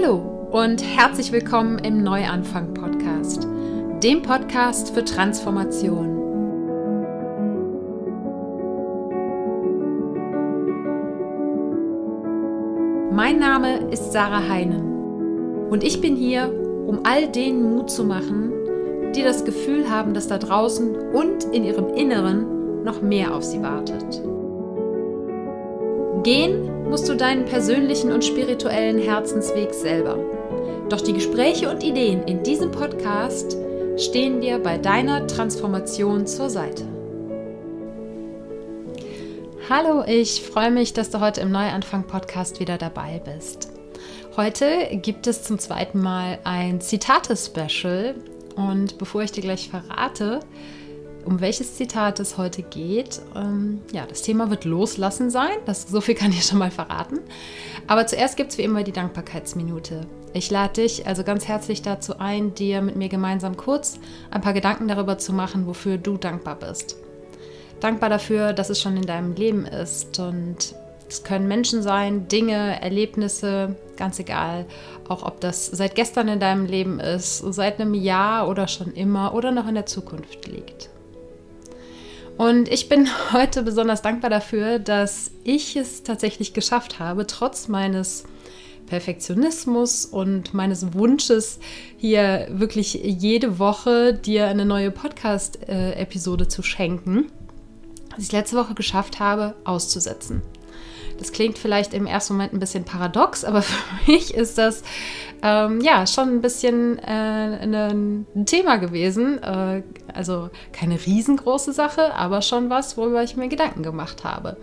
Hallo und herzlich willkommen im Neuanfang Podcast, dem Podcast für Transformation. Mein Name ist Sarah Heinen und ich bin hier, um all denen Mut zu machen, die das Gefühl haben, dass da draußen und in ihrem Inneren noch mehr auf sie wartet. Gehen musst du deinen persönlichen und spirituellen Herzensweg selber. Doch die Gespräche und Ideen in diesem Podcast stehen dir bei deiner Transformation zur Seite. Hallo, ich freue mich, dass du heute im Neuanfang-Podcast wieder dabei bist. Heute gibt es zum zweiten Mal ein Zitate-Special und bevor ich dir gleich verrate, um welches Zitat es heute geht. Ähm, ja, das Thema wird Loslassen sein. Das, so viel kann ich schon mal verraten. Aber zuerst gibt es wie immer die Dankbarkeitsminute. Ich lade dich also ganz herzlich dazu ein, dir mit mir gemeinsam kurz ein paar Gedanken darüber zu machen, wofür du dankbar bist. Dankbar dafür, dass es schon in deinem Leben ist. Und es können Menschen sein, Dinge, Erlebnisse, ganz egal. Auch ob das seit gestern in deinem Leben ist, seit einem Jahr oder schon immer oder noch in der Zukunft liegt. Und ich bin heute besonders dankbar dafür, dass ich es tatsächlich geschafft habe, trotz meines Perfektionismus und meines Wunsches, hier wirklich jede Woche dir eine neue Podcast-Episode zu schenken, dass ich letzte Woche geschafft habe, auszusetzen. Das klingt vielleicht im ersten Moment ein bisschen paradox, aber für mich ist das ähm, ja schon ein bisschen äh, ein Thema gewesen. Äh, also keine riesengroße Sache, aber schon was, worüber ich mir Gedanken gemacht habe.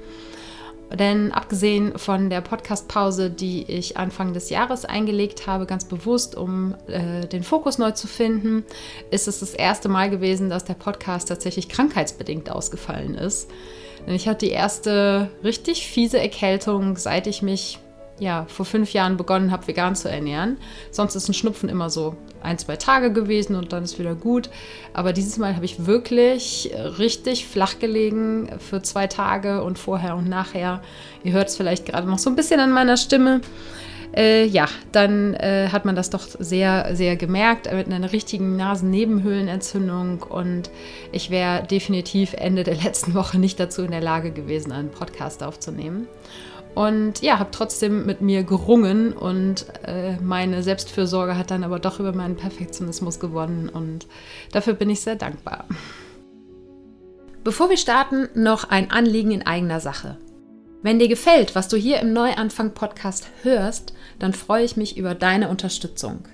Denn abgesehen von der Podcast-Pause, die ich Anfang des Jahres eingelegt habe, ganz bewusst, um äh, den Fokus neu zu finden, ist es das erste Mal gewesen, dass der Podcast tatsächlich krankheitsbedingt ausgefallen ist. Denn ich hatte die erste richtig fiese Erkältung, seit ich mich ja, vor fünf Jahren begonnen habe, vegan zu ernähren. Sonst ist ein Schnupfen immer so ein, zwei Tage gewesen und dann ist wieder gut. Aber dieses Mal habe ich wirklich richtig flach gelegen für zwei Tage und vorher und nachher. Ihr hört es vielleicht gerade noch so ein bisschen an meiner Stimme äh, ja, dann äh, hat man das doch sehr, sehr gemerkt mit einer richtigen Nasennebenhöhlenentzündung und ich wäre definitiv Ende der letzten Woche nicht dazu in der Lage gewesen, einen Podcast aufzunehmen. Und ja, habe trotzdem mit mir gerungen und äh, meine Selbstfürsorge hat dann aber doch über meinen Perfektionismus gewonnen und dafür bin ich sehr dankbar. Bevor wir starten, noch ein Anliegen in eigener Sache. Wenn dir gefällt, was du hier im Neuanfang-Podcast hörst, dann freue ich mich über deine Unterstützung.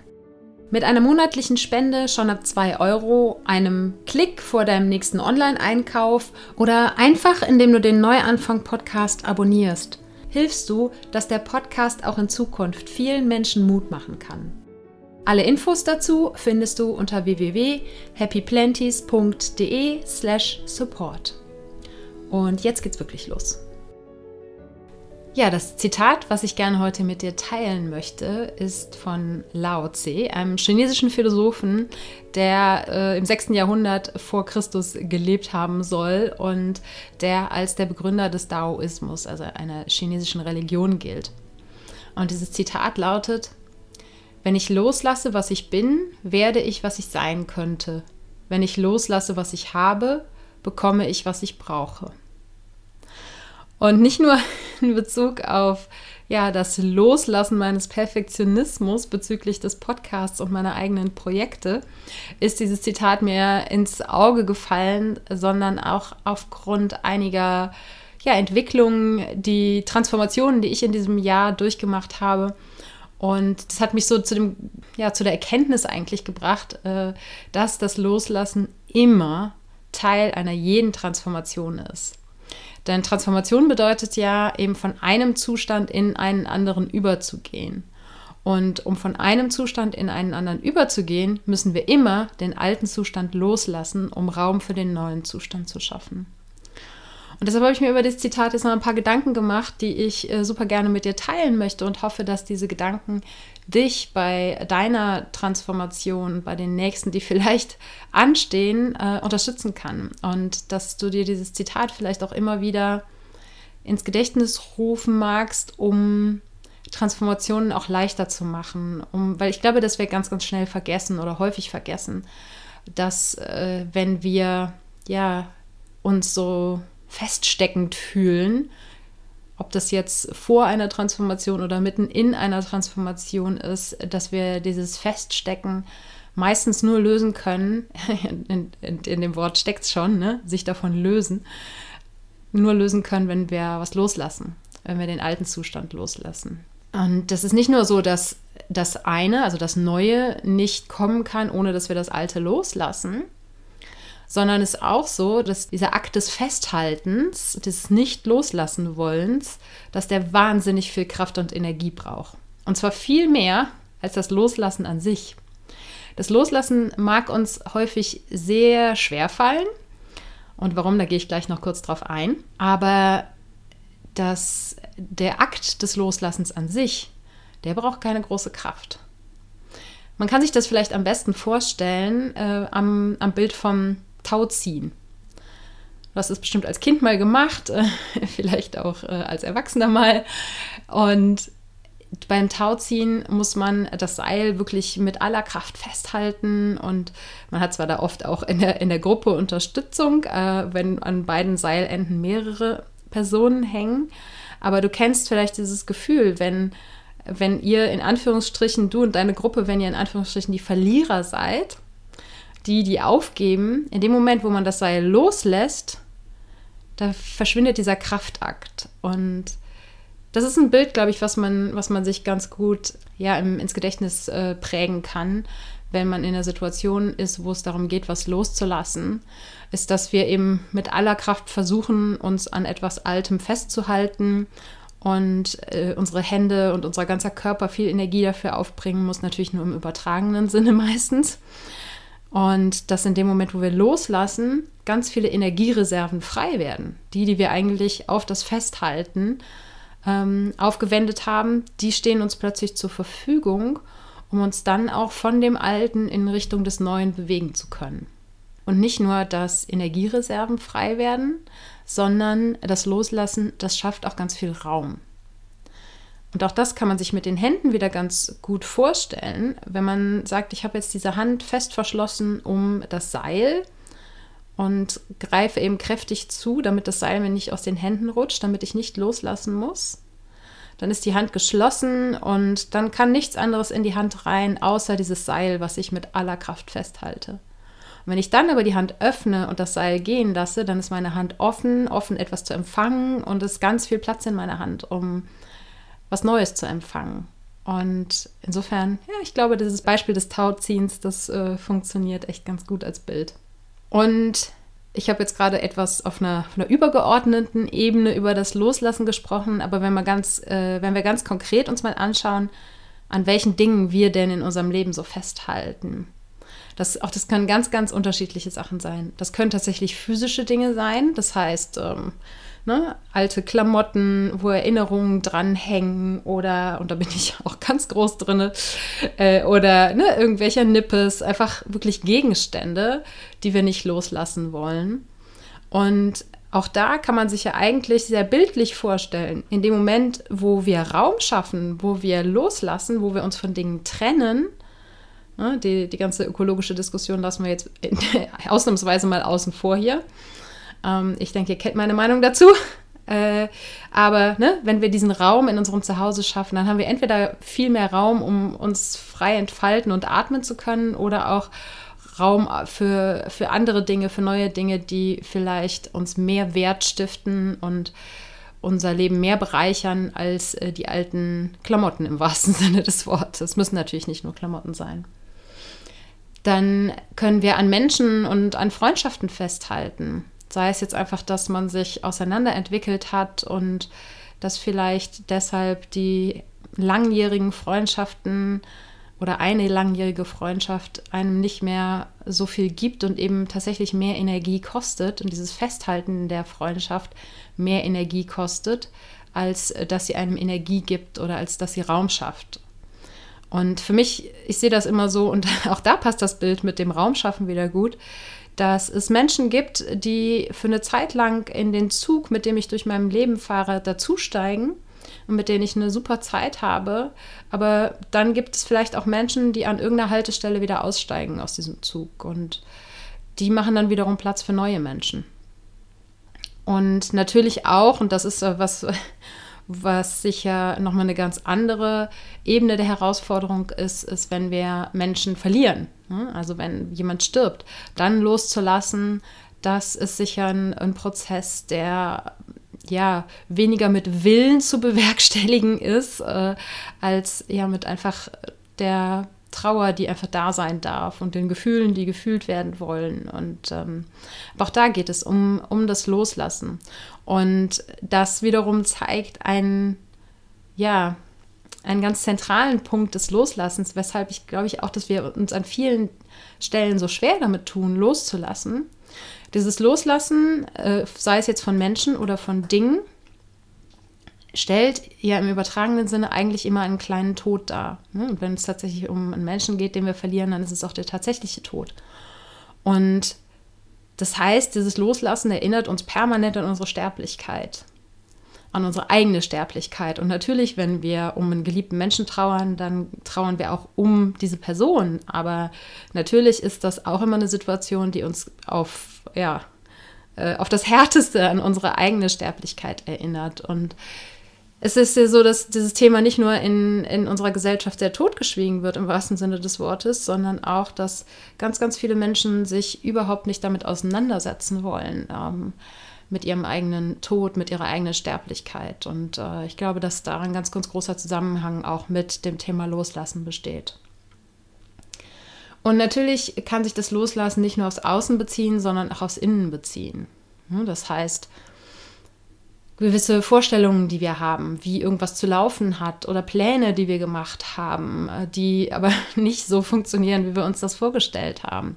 Mit einer monatlichen Spende schon ab 2 Euro, einem Klick vor deinem nächsten Online-Einkauf oder einfach indem du den Neuanfang-Podcast abonnierst, hilfst du, dass der Podcast auch in Zukunft vielen Menschen Mut machen kann. Alle Infos dazu findest du unter www.happyplanties.de/support. Und jetzt geht's wirklich los. Ja, das Zitat, was ich gerne heute mit dir teilen möchte, ist von Lao Tse, einem chinesischen Philosophen, der äh, im 6. Jahrhundert vor Christus gelebt haben soll und der als der Begründer des Daoismus, also einer chinesischen Religion, gilt. Und dieses Zitat lautet, wenn ich loslasse, was ich bin, werde ich, was ich sein könnte. Wenn ich loslasse, was ich habe, bekomme ich, was ich brauche. Und nicht nur in Bezug auf ja, das Loslassen meines Perfektionismus bezüglich des Podcasts und meiner eigenen Projekte ist dieses Zitat mir ins Auge gefallen, sondern auch aufgrund einiger ja, Entwicklungen, die Transformationen, die ich in diesem Jahr durchgemacht habe. Und das hat mich so zu, dem, ja, zu der Erkenntnis eigentlich gebracht, äh, dass das Loslassen immer Teil einer jeden Transformation ist. Denn Transformation bedeutet ja eben von einem Zustand in einen anderen überzugehen. Und um von einem Zustand in einen anderen überzugehen, müssen wir immer den alten Zustand loslassen, um Raum für den neuen Zustand zu schaffen. Und deshalb habe ich mir über das Zitat jetzt noch ein paar Gedanken gemacht, die ich äh, super gerne mit dir teilen möchte und hoffe, dass diese Gedanken dich bei deiner Transformation, bei den nächsten, die vielleicht anstehen, äh, unterstützen kann. Und dass du dir dieses Zitat vielleicht auch immer wieder ins Gedächtnis rufen magst, um Transformationen auch leichter zu machen, um, weil ich glaube, dass wir ganz, ganz schnell vergessen oder häufig vergessen, dass äh, wenn wir ja uns so feststeckend fühlen, ob das jetzt vor einer Transformation oder mitten in einer Transformation ist, dass wir dieses Feststecken meistens nur lösen können, in, in, in dem Wort steckt es schon, ne? sich davon lösen, nur lösen können, wenn wir was loslassen, wenn wir den alten Zustand loslassen. Und das ist nicht nur so, dass das eine, also das Neue, nicht kommen kann, ohne dass wir das Alte loslassen, sondern es ist auch so, dass dieser Akt des Festhaltens, des Nicht-Loslassen-Wollens, dass der wahnsinnig viel Kraft und Energie braucht. Und zwar viel mehr als das Loslassen an sich. Das Loslassen mag uns häufig sehr schwer fallen. Und warum, da gehe ich gleich noch kurz drauf ein. Aber dass der Akt des Loslassens an sich, der braucht keine große Kraft. Man kann sich das vielleicht am besten vorstellen äh, am, am Bild vom Tauziehen. Hast es bestimmt als Kind mal gemacht, äh, vielleicht auch äh, als Erwachsener mal. Und beim Tauziehen muss man das Seil wirklich mit aller Kraft festhalten und man hat zwar da oft auch in der, in der Gruppe Unterstützung, äh, wenn an beiden Seilenden mehrere Personen hängen, aber du kennst vielleicht dieses Gefühl, wenn, wenn ihr in Anführungsstrichen, du und deine Gruppe, wenn ihr in Anführungsstrichen die Verlierer seid, die, die aufgeben, in dem Moment, wo man das Seil loslässt, da verschwindet dieser Kraftakt und das ist ein Bild, glaube ich, was man, was man sich ganz gut ja, im, ins Gedächtnis äh, prägen kann, wenn man in einer Situation ist, wo es darum geht, was loszulassen, ist, dass wir eben mit aller Kraft versuchen, uns an etwas Altem festzuhalten und äh, unsere Hände und unser ganzer Körper viel Energie dafür aufbringen muss, natürlich nur im übertragenen Sinne meistens. Und dass in dem Moment, wo wir loslassen, ganz viele Energiereserven frei werden. Die, die wir eigentlich auf das Festhalten ähm, aufgewendet haben, die stehen uns plötzlich zur Verfügung, um uns dann auch von dem Alten in Richtung des Neuen bewegen zu können. Und nicht nur, dass Energiereserven frei werden, sondern das Loslassen, das schafft auch ganz viel Raum. Und auch das kann man sich mit den Händen wieder ganz gut vorstellen, wenn man sagt, ich habe jetzt diese Hand fest verschlossen um das Seil und greife eben kräftig zu, damit das Seil mir nicht aus den Händen rutscht, damit ich nicht loslassen muss. Dann ist die Hand geschlossen und dann kann nichts anderes in die Hand rein, außer dieses Seil, was ich mit aller Kraft festhalte. Und wenn ich dann aber die Hand öffne und das Seil gehen lasse, dann ist meine Hand offen, offen etwas zu empfangen und es ist ganz viel Platz in meiner Hand, um was Neues zu empfangen. Und insofern, ja, ich glaube, dieses Beispiel des Tauziehens, das äh, funktioniert echt ganz gut als Bild. Und ich habe jetzt gerade etwas auf einer, auf einer, übergeordneten Ebene über das Loslassen gesprochen, aber wenn, wir ganz, äh, wenn wir ganz konkret uns mal anschauen, an welchen Dingen wir denn in unserem Leben so festhalten. Das, auch das können ganz, ganz unterschiedliche Sachen sein. Das können tatsächlich physische Dinge sein, das heißt, ähm, ne, alte Klamotten, wo Erinnerungen dranhängen oder, und da bin ich auch ganz groß drin, äh, oder ne, irgendwelcher Nippes, einfach wirklich Gegenstände, die wir nicht loslassen wollen. Und auch da kann man sich ja eigentlich sehr bildlich vorstellen. In dem Moment, wo wir Raum schaffen, wo wir loslassen, wo wir uns von Dingen trennen, ne, die, die ganze ökologische Diskussion lassen wir jetzt ausnahmsweise mal außen vor hier. Ähm, ich denke, ihr kennt meine Meinung dazu. Äh, aber ne, wenn wir diesen Raum in unserem Zuhause schaffen, dann haben wir entweder viel mehr Raum, um uns frei entfalten und atmen zu können, oder auch Raum für, für andere Dinge, für neue Dinge, die vielleicht uns mehr Wert stiften und unser Leben mehr bereichern als äh, die alten Klamotten im wahrsten Sinne des Wortes. Es müssen natürlich nicht nur Klamotten sein. Dann können wir an Menschen und an Freundschaften festhalten. Sei es jetzt einfach, dass man sich auseinanderentwickelt hat und dass vielleicht deshalb die langjährigen Freundschaften oder eine langjährige Freundschaft einem nicht mehr so viel gibt und eben tatsächlich mehr Energie kostet und dieses Festhalten der Freundschaft mehr Energie kostet, als äh, dass sie einem Energie gibt oder als dass sie Raum schafft. Und für mich, ich sehe das immer so, und auch da passt das Bild mit dem Raumschaffen wieder gut dass es Menschen gibt, die für eine Zeit lang in den Zug, mit dem ich durch mein Leben fahre, dazusteigen und mit denen ich eine super Zeit habe. Aber dann gibt es vielleicht auch Menschen, die an irgendeiner Haltestelle wieder aussteigen aus diesem Zug und die machen dann wiederum Platz für neue Menschen. Und natürlich auch, und das ist was, was sicher nochmal eine ganz andere Ebene der Herausforderung ist, ist, wenn wir Menschen verlieren. Also wenn jemand stirbt, dann loszulassen, das ist sicher ein, ein Prozess, der ja weniger mit Willen zu bewerkstelligen ist, äh, als ja mit einfach der Trauer, die einfach da sein darf und den Gefühlen, die gefühlt werden wollen. Und ähm, auch da geht es um, um das Loslassen. Und das wiederum zeigt einen, ja, einen ganz zentralen Punkt des Loslassens, weshalb ich glaube ich auch, dass wir uns an vielen Stellen so schwer damit tun, loszulassen. Dieses Loslassen, äh, sei es jetzt von Menschen oder von Dingen, stellt ja im übertragenen Sinne eigentlich immer einen kleinen Tod dar. Ne? Und wenn es tatsächlich um einen Menschen geht, den wir verlieren, dann ist es auch der tatsächliche Tod. Und das heißt, dieses Loslassen erinnert uns permanent an unsere Sterblichkeit, an unsere eigene Sterblichkeit. Und natürlich, wenn wir um einen geliebten Menschen trauern, dann trauern wir auch um diese Person. Aber natürlich ist das auch immer eine Situation, die uns auf, ja, äh, auf das Härteste an unsere eigene Sterblichkeit erinnert. Und es ist ja so, dass dieses Thema nicht nur in, in unserer Gesellschaft sehr totgeschwiegen wird, im wahrsten Sinne des Wortes, sondern auch, dass ganz, ganz viele Menschen sich überhaupt nicht damit auseinandersetzen wollen, ähm, mit ihrem eigenen Tod, mit ihrer eigenen Sterblichkeit. Und äh, ich glaube, dass da ein ganz, ganz großer Zusammenhang auch mit dem Thema Loslassen besteht. Und natürlich kann sich das Loslassen nicht nur aufs Außen beziehen, sondern auch aufs Innen beziehen. Das heißt, gewisse Vorstellungen, die wir haben, wie irgendwas zu laufen hat oder Pläne, die wir gemacht haben, äh, die aber nicht so funktionieren, wie wir uns das vorgestellt haben.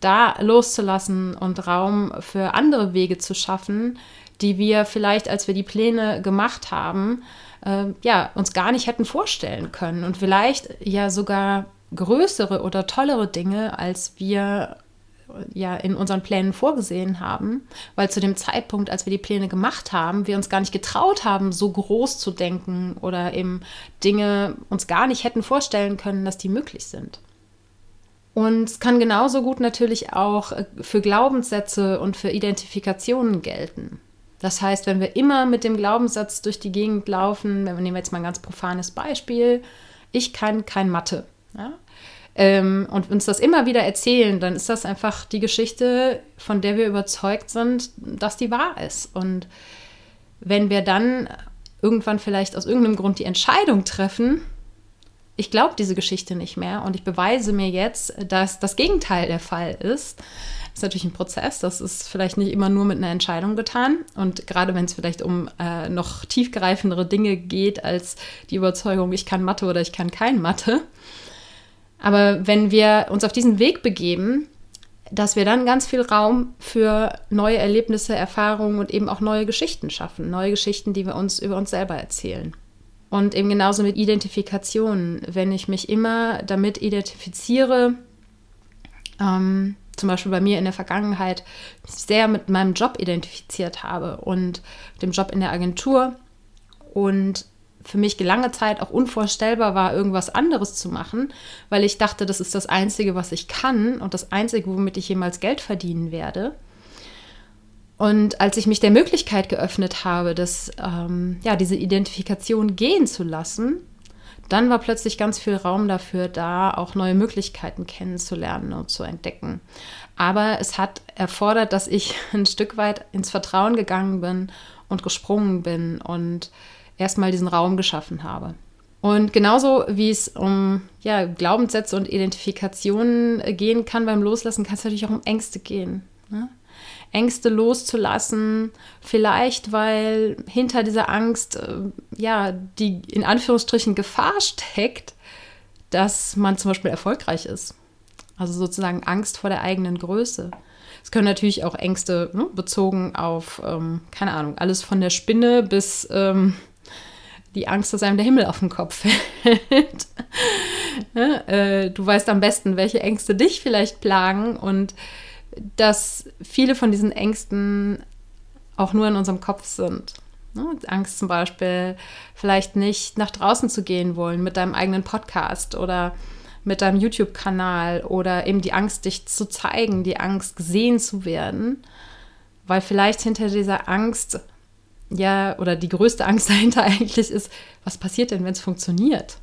Da loszulassen und Raum für andere Wege zu schaffen, die wir vielleicht, als wir die Pläne gemacht haben, äh, ja, uns gar nicht hätten vorstellen können und vielleicht ja sogar größere oder tollere Dinge, als wir ja in unseren Plänen vorgesehen haben, weil zu dem Zeitpunkt, als wir die Pläne gemacht haben, wir uns gar nicht getraut haben, so groß zu denken oder eben Dinge uns gar nicht hätten vorstellen können, dass die möglich sind. Und es kann genauso gut natürlich auch äh, für Glaubenssätze und für Identifikationen gelten. Das heißt, wenn wir immer mit dem Glaubenssatz durch die Gegend laufen, wenn wir nehmen jetzt mal ein ganz profanes Beispiel, ich kann kein Mathe. Ja? Ähm, und uns das immer wieder erzählen, dann ist das einfach die Geschichte, von der wir überzeugt sind, dass die wahr ist. Und wenn wir dann irgendwann vielleicht aus irgendeinem Grund die Entscheidung treffen, ich glaube diese Geschichte nicht mehr und ich beweise mir jetzt, dass das Gegenteil der Fall ist. Das ist natürlich ein Prozess, das ist vielleicht nicht immer nur mit einer Entscheidung getan. Und gerade wenn es vielleicht um äh, noch tiefgreifendere Dinge geht als die Überzeugung, ich kann Mathe oder ich kann kein Mathe, aber wenn wir uns auf diesen Weg begeben, dass wir dann ganz viel Raum für neue Erlebnisse, Erfahrungen und eben auch neue Geschichten schaffen. Neue Geschichten, die wir uns über uns selber erzählen. Und eben genauso mit Identifikation. Wenn ich mich immer damit identifiziere, ähm, zum Beispiel bei mir in der Vergangenheit sehr mit meinem Job identifiziert habe und dem Job in der Agentur und für mich lange Zeit auch unvorstellbar war, irgendwas anderes zu machen, weil ich dachte, das ist das Einzige, was ich kann und das Einzige, womit ich jemals Geld verdienen werde. Und als ich mich der Möglichkeit geöffnet habe, das, ähm, ja, diese Identifikation gehen zu lassen, dann war plötzlich ganz viel Raum dafür da, auch neue Möglichkeiten kennenzulernen und zu entdecken. Aber es hat erfordert, dass ich ein Stück weit ins Vertrauen gegangen bin und gesprungen bin und erstmal diesen Raum geschaffen habe. Und genauso wie es um ja, Glaubenssätze und Identifikationen gehen kann beim Loslassen, kann es natürlich auch um Ängste gehen. Ne? Ängste loszulassen, vielleicht weil hinter dieser Angst äh, ja die in Anführungsstrichen Gefahr steckt, dass man zum Beispiel erfolgreich ist. Also sozusagen Angst vor der eigenen Größe. Es können natürlich auch Ängste ne, bezogen auf, ähm, keine Ahnung, alles von der Spinne bis ähm, die Angst, dass einem der Himmel auf den Kopf fällt. äh, du weißt am besten, welche Ängste dich vielleicht plagen und dass viele von diesen Ängsten auch nur in unserem Kopf sind. Ne? Angst zum Beispiel, vielleicht nicht nach draußen zu gehen wollen mit deinem eigenen Podcast oder mit deinem YouTube-Kanal oder eben die Angst, dich zu zeigen, die Angst, gesehen zu werden, weil vielleicht hinter dieser Angst, ja, oder die größte Angst dahinter eigentlich ist, was passiert denn, wenn es funktioniert?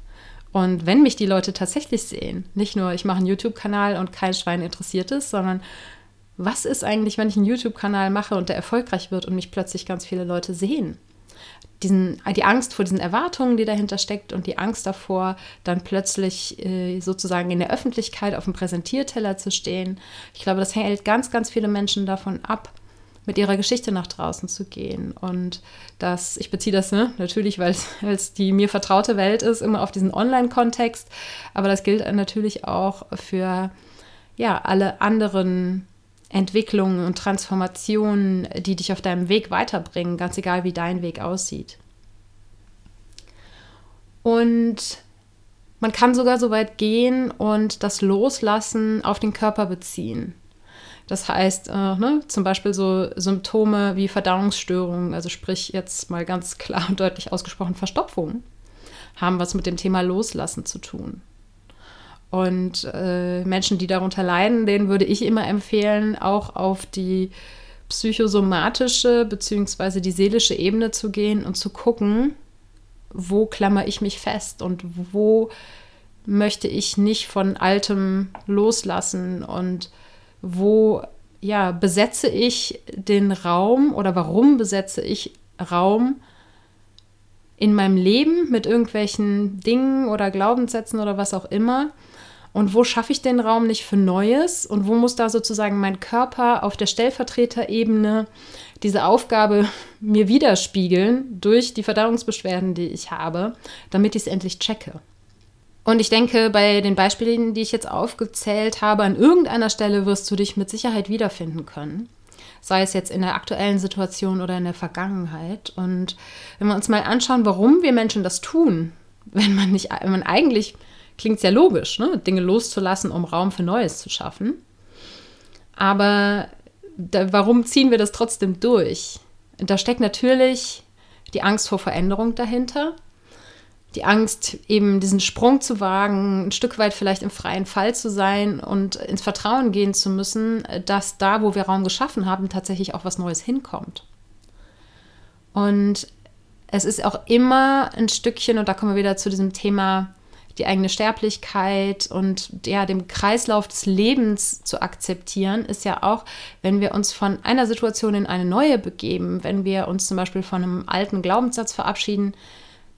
Und wenn mich die Leute tatsächlich sehen, nicht nur ich mache einen YouTube-Kanal und kein Schwein interessiert ist, sondern was ist eigentlich, wenn ich einen YouTube-Kanal mache und der erfolgreich wird und mich plötzlich ganz viele Leute sehen? diesen, die Angst vor diesen Erwartungen, die dahinter steckt und die Angst davor, dann plötzlich äh, sozusagen in der Öffentlichkeit auf dem Präsentierteller zu stehen. Ich glaube, das hält ganz, ganz viele Menschen davon ab, mit ihrer Geschichte nach draußen zu gehen. Und das, ich beziehe das ne, natürlich, weil es die mir vertraute Welt ist, immer auf diesen Online-Kontext. Aber das gilt natürlich auch für ja, alle anderen Entwicklungen und Transformationen, die dich auf deinem Weg weiterbringen, ganz egal wie dein Weg aussieht. Und man kann sogar so weit gehen und das Loslassen auf den Körper beziehen. Das heißt, äh, ne, zum Beispiel so Symptome wie Verdauungsstörungen, also sprich jetzt mal ganz klar und deutlich ausgesprochen Verstopfung, haben was mit dem Thema Loslassen zu tun. Und äh, Menschen, die darunter leiden, denen würde ich immer empfehlen, auch auf die psychosomatische bzw. die seelische Ebene zu gehen und zu gucken, wo klammer ich mich fest und wo möchte ich nicht von Altem loslassen und wo ja besetze ich den Raum oder warum besetze ich Raum in meinem Leben mit irgendwelchen Dingen oder Glaubenssätzen oder was auch immer, und wo schaffe ich den Raum nicht für Neues? Und wo muss da sozusagen mein Körper auf der Stellvertreterebene diese Aufgabe mir widerspiegeln durch die Verdauungsbeschwerden, die ich habe, damit ich es endlich checke? Und ich denke, bei den Beispielen, die ich jetzt aufgezählt habe, an irgendeiner Stelle wirst du dich mit Sicherheit wiederfinden können. Sei es jetzt in der aktuellen Situation oder in der Vergangenheit. Und wenn wir uns mal anschauen, warum wir Menschen das tun, wenn man nicht, wenn man eigentlich klingt sehr logisch, ne? Dinge loszulassen, um Raum für Neues zu schaffen. Aber da, warum ziehen wir das trotzdem durch? Da steckt natürlich die Angst vor Veränderung dahinter. Die Angst, eben diesen Sprung zu wagen, ein Stück weit vielleicht im freien Fall zu sein und ins Vertrauen gehen zu müssen, dass da, wo wir Raum geschaffen haben, tatsächlich auch was Neues hinkommt. Und es ist auch immer ein Stückchen, und da kommen wir wieder zu diesem Thema die eigene Sterblichkeit und ja, dem Kreislauf des Lebens zu akzeptieren, ist ja auch, wenn wir uns von einer Situation in eine neue begeben, wenn wir uns zum Beispiel von einem alten Glaubenssatz verabschieden,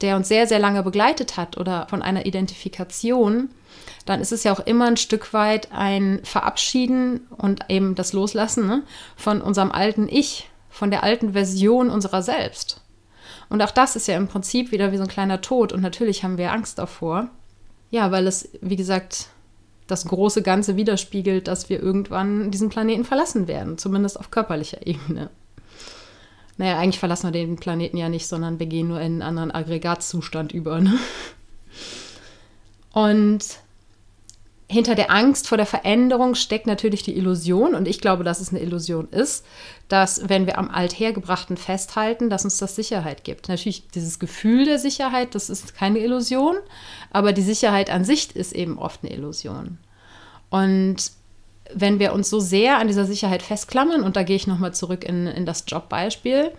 der uns sehr, sehr lange begleitet hat oder von einer Identifikation, dann ist es ja auch immer ein Stück weit ein Verabschieden und eben das Loslassen ne, von unserem alten Ich, von der alten Version unserer selbst. Und auch das ist ja im Prinzip wieder wie so ein kleiner Tod und natürlich haben wir Angst davor. Ja, weil es, wie gesagt, das große Ganze widerspiegelt, dass wir irgendwann diesen Planeten verlassen werden, zumindest auf körperlicher Ebene. Naja, eigentlich verlassen wir den Planeten ja nicht, sondern wir gehen nur in einen anderen Aggregatzustand über. Ne? Und hinter der Angst vor der Veränderung steckt natürlich die Illusion, und ich glaube, dass es eine Illusion ist, dass wenn wir am Althergebrachten festhalten, dass uns das Sicherheit gibt. Natürlich dieses Gefühl der Sicherheit, das ist keine Illusion, aber die Sicherheit an sich ist eben oft eine Illusion. Und wenn wir uns so sehr an dieser Sicherheit festklammern, und da gehe ich nochmal zurück in, in das Jobbeispiel,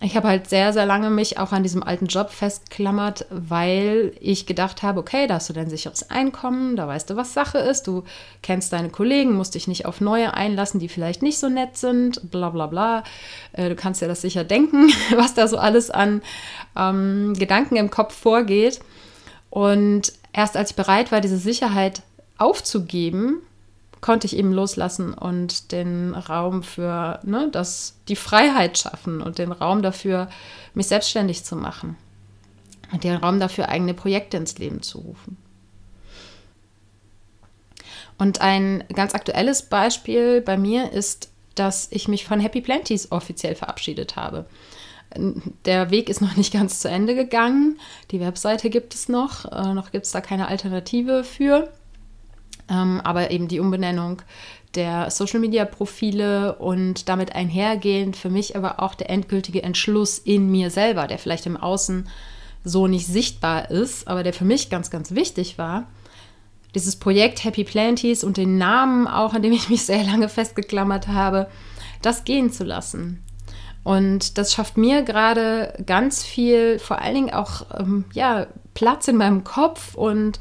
ich habe halt sehr, sehr lange mich auch an diesem alten Job festklammert, weil ich gedacht habe, okay, da hast du dein sicheres Einkommen, da weißt du, was Sache ist, du kennst deine Kollegen, musst dich nicht auf neue einlassen, die vielleicht nicht so nett sind, bla bla bla. Äh, du kannst dir das sicher denken, was da so alles an ähm, Gedanken im Kopf vorgeht. Und erst als ich bereit war, diese Sicherheit aufzugeben, konnte ich eben loslassen und den Raum für ne, das, die Freiheit schaffen und den Raum dafür, mich selbstständig zu machen. Und den Raum dafür, eigene Projekte ins Leben zu rufen. Und ein ganz aktuelles Beispiel bei mir ist, dass ich mich von Happy Planties offiziell verabschiedet habe. Der Weg ist noch nicht ganz zu Ende gegangen. Die Webseite gibt es noch. Äh, noch gibt es da keine Alternative für. Ähm, aber eben die Umbenennung der Social-Media-Profile und damit einhergehend für mich aber auch der endgültige Entschluss in mir selber, der vielleicht im Außen so nicht sichtbar ist, aber der für mich ganz, ganz wichtig war, dieses Projekt Happy Planties und den Namen auch, an dem ich mich sehr lange festgeklammert habe, das gehen zu lassen. Und das schafft mir gerade ganz viel, vor allen Dingen auch ähm, ja, Platz in meinem Kopf und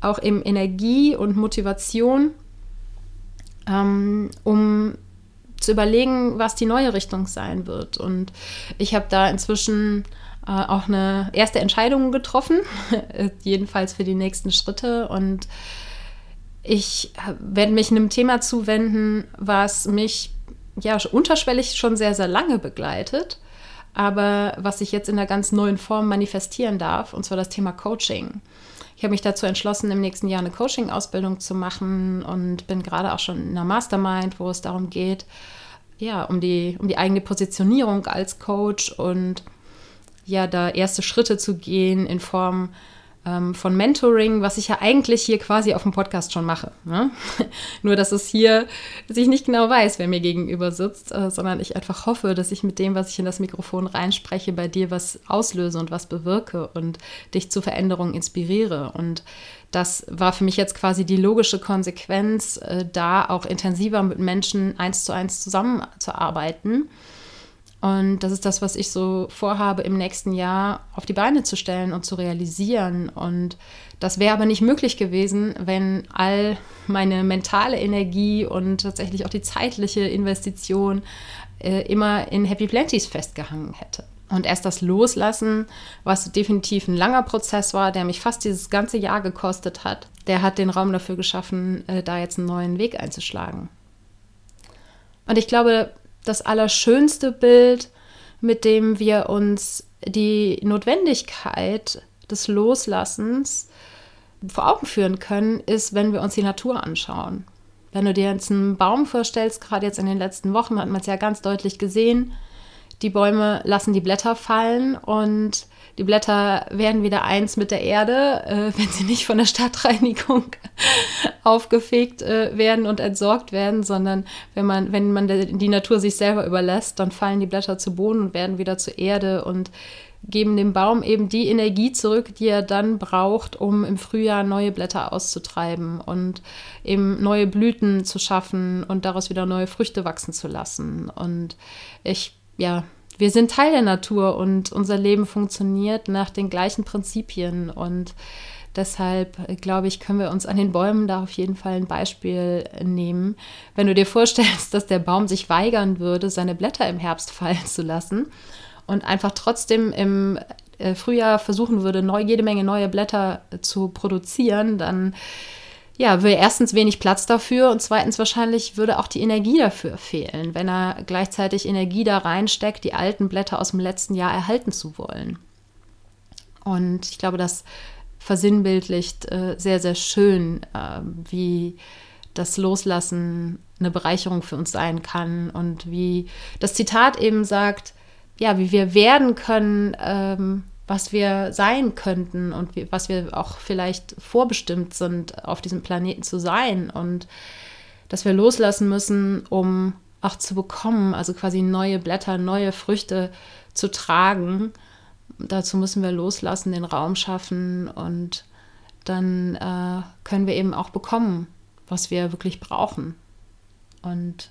auch eben Energie und Motivation, ähm, um zu überlegen, was die neue Richtung sein wird. Und ich habe da inzwischen äh, auch eine erste Entscheidung getroffen, jedenfalls für die nächsten Schritte. Und ich werde mich einem Thema zuwenden, was mich ja unterschwellig schon sehr, sehr lange begleitet, aber was sich jetzt in einer ganz neuen Form manifestieren darf, und zwar das Thema Coaching. Ich habe mich dazu entschlossen, im nächsten Jahr eine Coaching-Ausbildung zu machen und bin gerade auch schon in einer Mastermind, wo es darum geht, ja, um die, um die eigene Positionierung als Coach und ja, da erste Schritte zu gehen in Form ähm, von Mentoring, was ich ja eigentlich hier quasi auf dem Podcast schon mache. Ne? Nur, dass es hier, dass ich nicht genau weiß, wer mir gegenüber sitzt, äh, sondern ich einfach hoffe, dass ich mit dem, was ich in das Mikrofon reinspreche, bei dir was auslöse und was bewirke und dich zu Veränderungen inspiriere. Und das war für mich jetzt quasi die logische Konsequenz, äh, da auch intensiver mit Menschen eins zu eins zusammenzuarbeiten und das ist das, was ich so vorhabe, im nächsten Jahr auf die Beine zu stellen und zu realisieren. Und das wäre aber nicht möglich gewesen, wenn all meine mentale Energie und tatsächlich auch die zeitliche Investition äh, immer in Happy Planties festgehangen hätte. Und erst das Loslassen, was definitiv ein langer Prozess war, der mich fast dieses ganze Jahr gekostet hat, der hat den Raum dafür geschaffen, äh, da jetzt einen neuen Weg einzuschlagen. Und ich glaube, das allerschönste Bild, mit dem wir uns die Notwendigkeit des Loslassens vor Augen führen können, ist, wenn wir uns die Natur anschauen. Wenn du dir jetzt einen Baum vorstellst, gerade jetzt in den letzten Wochen hat man es ja ganz deutlich gesehen, die Bäume lassen die Blätter fallen und die Blätter werden wieder eins mit der Erde, äh, wenn sie nicht von der Stadtreinigung aufgefegt äh, werden und entsorgt werden, sondern wenn man, wenn man die Natur sich selber überlässt, dann fallen die Blätter zu Boden und werden wieder zur Erde und geben dem Baum eben die Energie zurück, die er dann braucht, um im Frühjahr neue Blätter auszutreiben und eben neue Blüten zu schaffen und daraus wieder neue Früchte wachsen zu lassen. Und ich ja, wir sind Teil der Natur und unser Leben funktioniert nach den gleichen Prinzipien und Deshalb glaube ich, können wir uns an den Bäumen da auf jeden Fall ein Beispiel nehmen. Wenn du dir vorstellst, dass der Baum sich weigern würde, seine Blätter im Herbst fallen zu lassen und einfach trotzdem im äh, Frühjahr versuchen würde, neu, jede Menge neue Blätter zu produzieren, dann ja, wäre erstens wenig Platz dafür und zweitens wahrscheinlich würde auch die Energie dafür fehlen, wenn er gleichzeitig Energie da reinsteckt, die alten Blätter aus dem letzten Jahr erhalten zu wollen. Und ich glaube, das versinnbildlicht äh, sehr, sehr schön, äh, wie das Loslassen eine Bereicherung für uns sein kann und wie das Zitat eben sagt, ja, wie wir werden können, ähm, was wir sein könnten und wie, was wir auch vielleicht vorbestimmt sind, auf diesem Planeten zu sein und dass wir loslassen müssen, um auch zu bekommen, also quasi neue Blätter, neue Früchte zu tragen. Dazu müssen wir loslassen, den Raum schaffen und dann äh, können wir eben auch bekommen, was wir wirklich brauchen. Und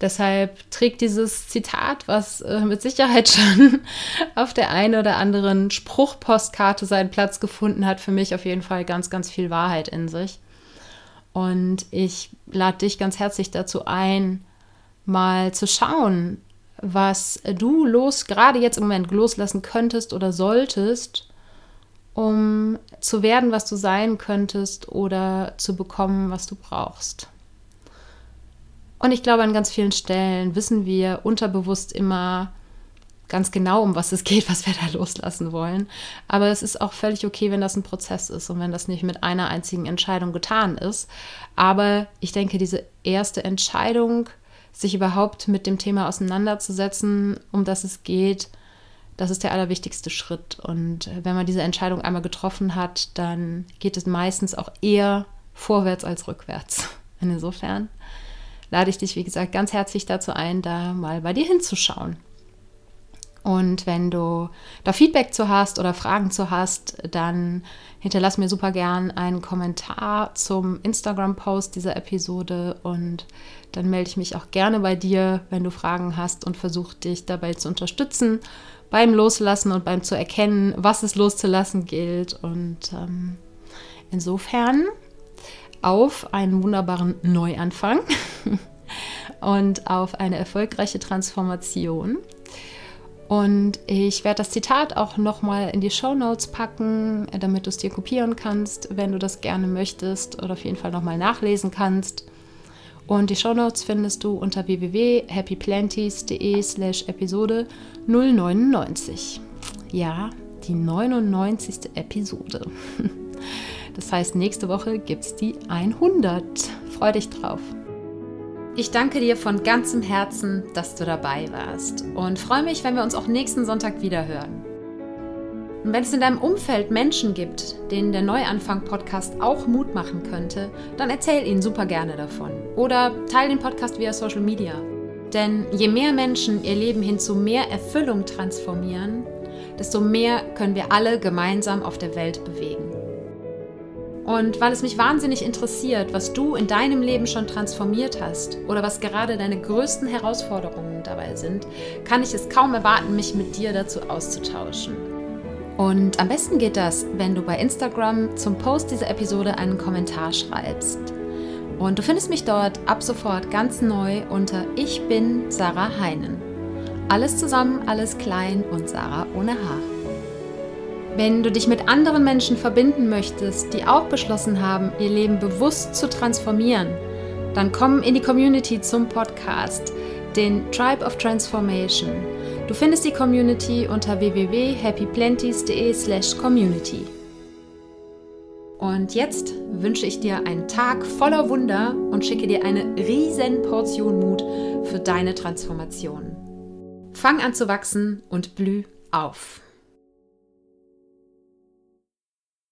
Deshalb trägt dieses Zitat, was äh, mit Sicherheit schon auf der einen oder anderen Spruchpostkarte seinen Platz gefunden hat, für mich auf jeden Fall ganz, ganz viel Wahrheit in sich. Und ich lade dich ganz herzlich dazu ein, mal zu schauen, was du los, gerade jetzt im Moment loslassen könntest oder solltest, um zu werden, was du sein könntest oder zu bekommen, was du brauchst. Und ich glaube, an ganz vielen Stellen wissen wir unterbewusst immer ganz genau, um was es geht, was wir da loslassen wollen. Aber es ist auch völlig okay, wenn das ein Prozess ist und wenn das nicht mit einer einzigen Entscheidung getan ist. Aber ich denke, diese erste Entscheidung, sich überhaupt mit dem Thema auseinanderzusetzen, um das es geht, das ist der allerwichtigste Schritt. Und wenn man diese Entscheidung einmal getroffen hat, dann geht es meistens auch eher vorwärts als rückwärts. Insofern lade ich dich, wie gesagt, ganz herzlich dazu ein, da mal bei dir hinzuschauen. Und wenn du da Feedback zu hast oder Fragen zu hast, dann hinterlass mir super gern einen Kommentar zum Instagram-Post dieser Episode und dann melde ich mich auch gerne bei dir, wenn du Fragen hast und versuche dich dabei zu unterstützen beim Loslassen und beim zu erkennen, was es loszulassen gilt. Und ähm, insofern auf einen wunderbaren Neuanfang und auf eine erfolgreiche Transformation. Und ich werde das Zitat auch nochmal in die Show Notes packen, damit du es dir kopieren kannst, wenn du das gerne möchtest oder auf jeden Fall nochmal nachlesen kannst. Und die Show Notes findest du unter www.happyplanties.de slash Episode 099. Ja, die 99. Episode. Das heißt, nächste Woche gibt es die 100. Freu dich drauf. Ich danke dir von ganzem Herzen, dass du dabei warst und freue mich, wenn wir uns auch nächsten Sonntag wieder hören. Und wenn es in deinem Umfeld Menschen gibt, denen der Neuanfang-Podcast auch Mut machen könnte, dann erzähl ihnen super gerne davon. Oder teile den Podcast via Social Media. Denn je mehr Menschen ihr Leben hin zu mehr Erfüllung transformieren, desto mehr können wir alle gemeinsam auf der Welt bewegen. Und weil es mich wahnsinnig interessiert, was du in deinem Leben schon transformiert hast oder was gerade deine größten Herausforderungen dabei sind, kann ich es kaum erwarten, mich mit dir dazu auszutauschen. Und am besten geht das, wenn du bei Instagram zum Post dieser Episode einen Kommentar schreibst. Und du findest mich dort ab sofort ganz neu unter Ich bin Sarah Heinen. Alles zusammen, alles klein und Sarah ohne Haar. Wenn du dich mit anderen Menschen verbinden möchtest, die auch beschlossen haben, ihr Leben bewusst zu transformieren, dann komm in die Community zum Podcast, den Tribe of Transformation. Du findest die Community unter www.happyplenties.de/community. Und jetzt wünsche ich dir einen Tag voller Wunder und schicke dir eine riesen Portion Mut für deine Transformation. Fang an zu wachsen und blüh auf.